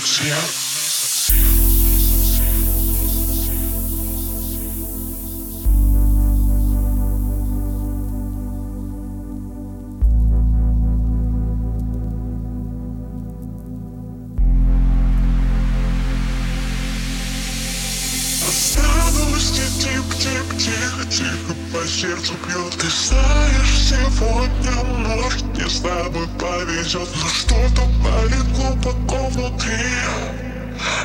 совсем. тихо по сердцу пьет. Ты знаешь, сегодня может не с тобой повезет Но что-то болит глубоко внутри.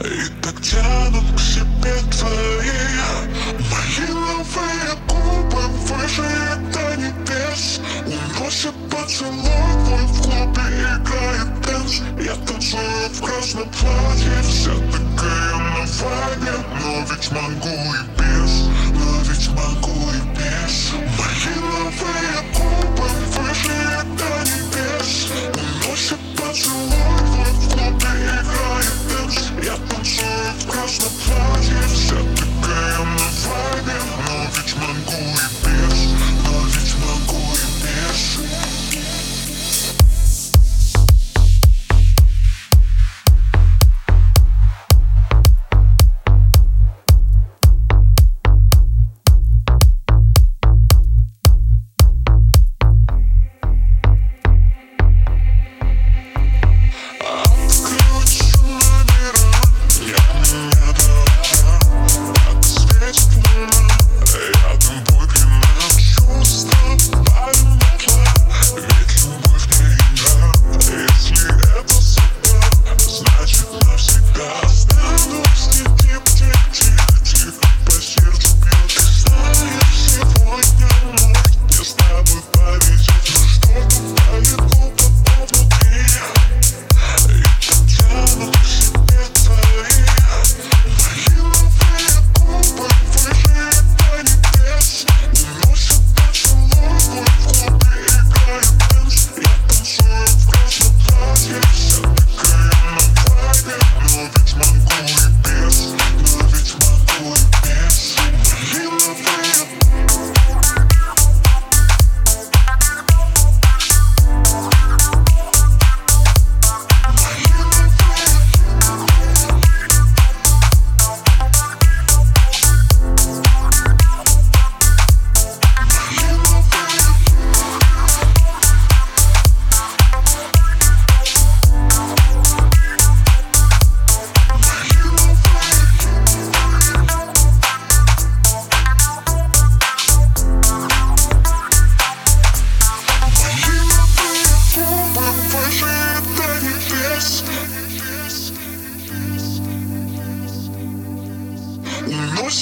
И так тянут к себе твои. Малиновые губы выше до небес. Уносит поцелуй твой в клубе играет dance Я танцую в красном платье Вся такая на вайбе Но ведь могу и без.